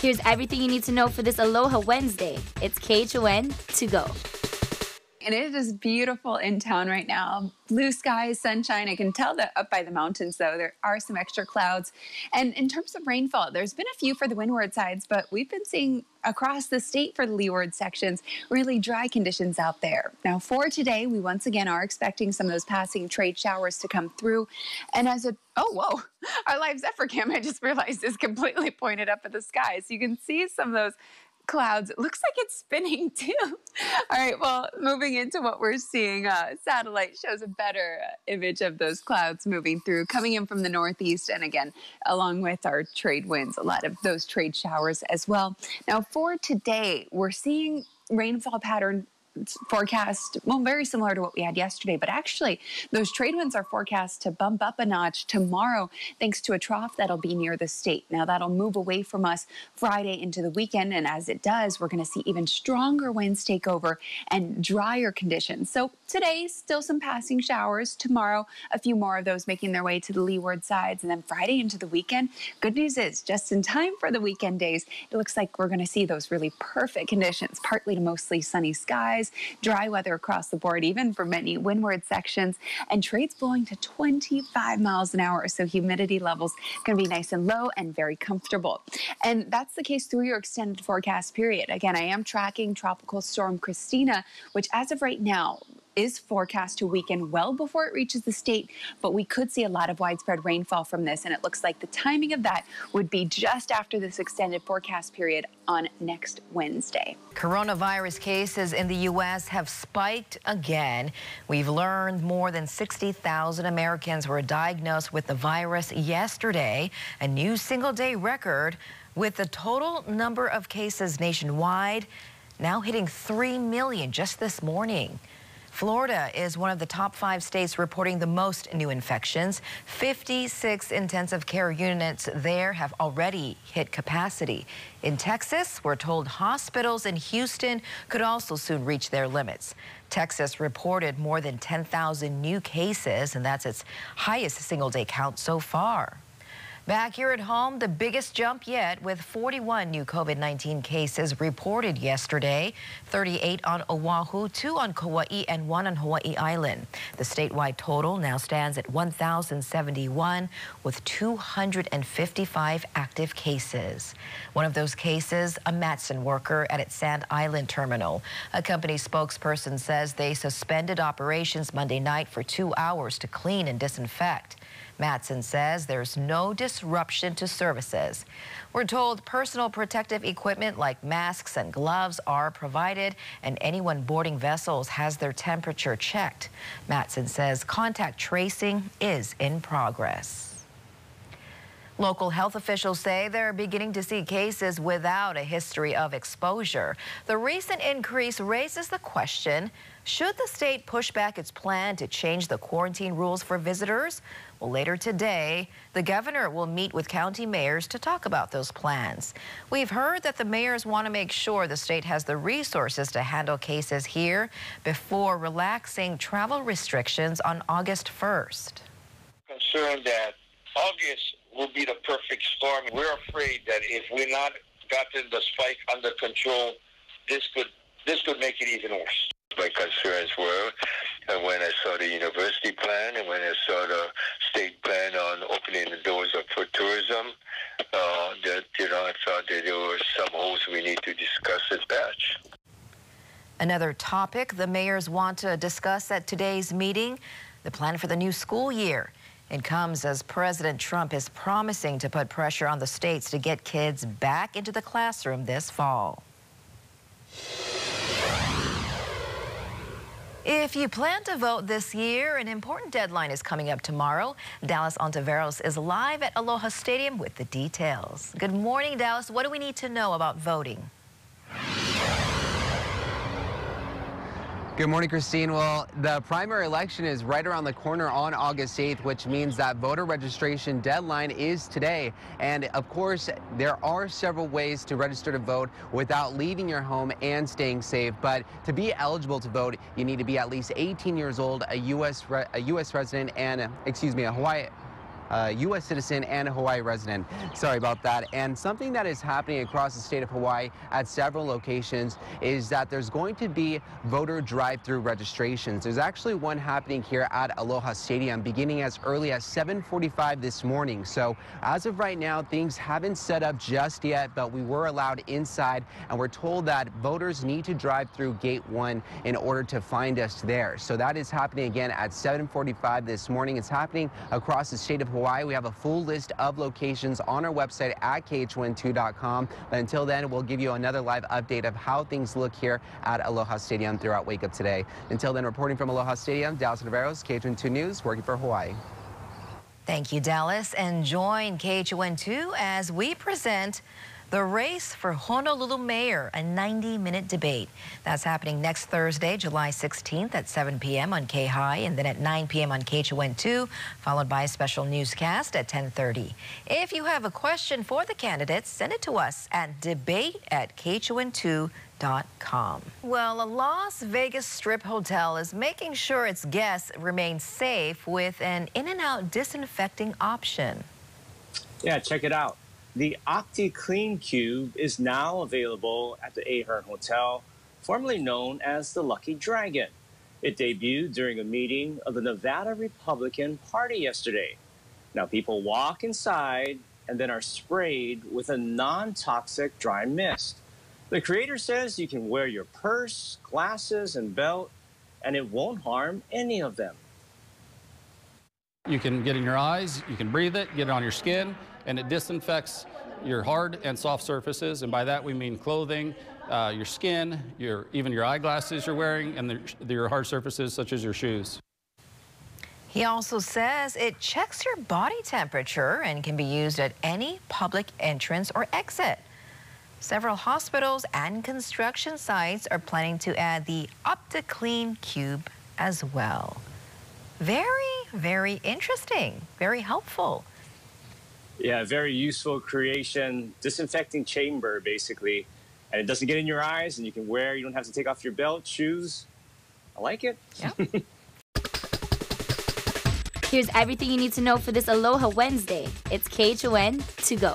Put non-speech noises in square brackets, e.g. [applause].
Here's everything you need to know for this Aloha Wednesday. It's KHON to go. And it is beautiful in town right now. Blue skies, sunshine. I can tell that up by the mountains, though, there are some extra clouds. And in terms of rainfall, there's been a few for the windward sides, but we've been seeing across the state for the leeward sections really dry conditions out there. Now, for today, we once again are expecting some of those passing trade showers to come through. And as a Oh, whoa. [laughs] Our live Zephyr cam, I just realized, is completely pointed up at the sky. So you can see some of those clouds. It looks like it's spinning [laughs] too. All right, well, moving into what we're seeing, uh, satellite shows a better uh, image of those clouds moving through, coming in from the northeast, and again, along with our trade winds, a lot of those trade showers as well. Now, for today, we're seeing rainfall pattern forecast, well, very similar to what we had yesterday, but actually those trade winds are forecast to bump up a notch tomorrow thanks to a trough that'll be near the state. Now that'll move away from us Friday into the weekend, and as it does, we're going to see even stronger winds take over and drier conditions. So today, still some passing showers. Tomorrow, a few more of those making their way to the leeward sides, and then Friday into the weekend. Good news is, just in time for the weekend days, it looks like we're going to see those really perfect conditions, partly to mostly sunny skies dry weather across the board, even for many windward sections, and trades blowing to 25 miles an hour. So humidity levels going to be nice and low and very comfortable. And that's the case through your extended forecast period. Again, I am tracking Tropical Storm Cristina, which as of right now, is forecast to weaken well before it reaches the state, but we could see a lot of widespread rainfall from this, and it looks like the timing of that would be just after this extended forecast period on next Wednesday. Coronavirus cases in the U.S. have spiked again. We've learned more than 60,000 Americans were diagnosed with the virus yesterday, a new single-day record with the total number of cases nationwide now hitting 3 million just this morning. Florida is one of the top five states reporting the most new infections. 56 intensive care units there have already hit capacity. In Texas, we're told hospitals in Houston could also soon reach their limits. Texas reported more than 10,000 new cases, and that's its highest single day count so far. Back here at home, the biggest jump yet with 41 new COVID-19 cases reported yesterday. 38 on Oahu, 2 on Kauai, and 1 on Hawaii Island. The statewide total now stands at 1,071 with 255 active cases. One of those cases, a Matson worker at its Sand Island terminal. A company spokesperson says they suspended operations Monday night for two hours to clean and disinfect. Matson says there's no disruption to services. We're told personal protective equipment like masks and gloves are provided, and anyone boarding vessels has their temperature checked. Matson says contact tracing is in progress. Local health officials say they're beginning to see cases without a history of exposure. The recent increase raises the question, should the state push back its plan to change the quarantine rules for visitors? Well, later today, the governor will meet with county mayors to talk about those plans. We've heard that the mayors want to make sure the state has the resources to handle cases here before relaxing travel restrictions on August 1st. Concerned that August will be the perfect storm. We're afraid that if we're not gotten the spike under control, this could this could make it even worse. My concerns were and when I saw the university plan and when I saw the state plan on opening the doors up for tourism, uh, that you know I thought that there were some holes we need to discuss at batch. Another topic the mayors want to discuss at today's meeting, the plan for the new school year. It comes as President Trump is promising to put pressure on the states to get kids back into the classroom this fall. If you plan to vote this year, an important deadline is coming up tomorrow. Dallas Ontiveros is live at Aloha Stadium with the details. Good morning, Dallas. What do we need to know about voting? Good morning, Christine. Well, the primary election is right around the corner on August 8th, which means that voter registration deadline is today. And of course, there are several ways to register to vote without leaving your home and staying safe. But to be eligible to vote, you need to be at least 18 years old, a U.S. a U.S. resident, and uh, excuse me, a Hawaii uh, U.S. citizen and a Hawaii resident. Sorry about that. And something that is happening across the state of Hawaii at several locations is that there's going to be voter drive-through registrations. There's actually one happening here at Aloha Stadium beginning as early as 7:45 this morning. So as of right now, things haven't set up just yet, but we were allowed inside and we're told that voters need to drive through gate one in order to find us there. So that is happening again at 7:45 this morning. It's happening across the state of Hawaii. We have a full list of locations on our website at KHON2.com. But until then, we'll give you another live update of how things look here at Aloha Stadium throughout Wake Up today. Until then, reporting from Aloha Stadium, Dallas Navarros, KHON2 News, working for Hawaii. Thank you, Dallas. And join KHON2 as we present the race for Honolulu mayor, a 90-minute debate. That's happening next Thursday, July 16th at 7 p.m. on K-High and then at 9 p.m. on KHON2, followed by a special newscast at 1030. If you have a question for the candidates, send it to us at debate at KHON2.com. Well, a Las Vegas Strip hotel is making sure its guests remain safe with an in-and-out disinfecting option. Yeah, check it out. The OptiClean Cube is now available at the Ahern Hotel, formerly known as the Lucky Dragon. It debuted during a meeting of the Nevada Republican Party yesterday. Now, people walk inside and then are sprayed with a non toxic dry mist. The creator says you can wear your purse, glasses, and belt, and it won't harm any of them. You can get in your eyes, you can breathe it, get it on your skin, and it disinfects your hard and soft surfaces. And by that we mean clothing, uh, your skin, your, even your eyeglasses you're wearing, and the, your hard surfaces such as your shoes. He also says it checks your body temperature and can be used at any public entrance or exit. Several hospitals and construction sites are planning to add the OptiClean Cube as well. Very, very interesting, very helpful. Yeah, very useful creation, disinfecting chamber basically. And it doesn't get in your eyes and you can wear, you don't have to take off your belt, shoes. I like it. Yeah. [laughs] Here's everything you need to know for this Aloha Wednesday. It's KHON to go.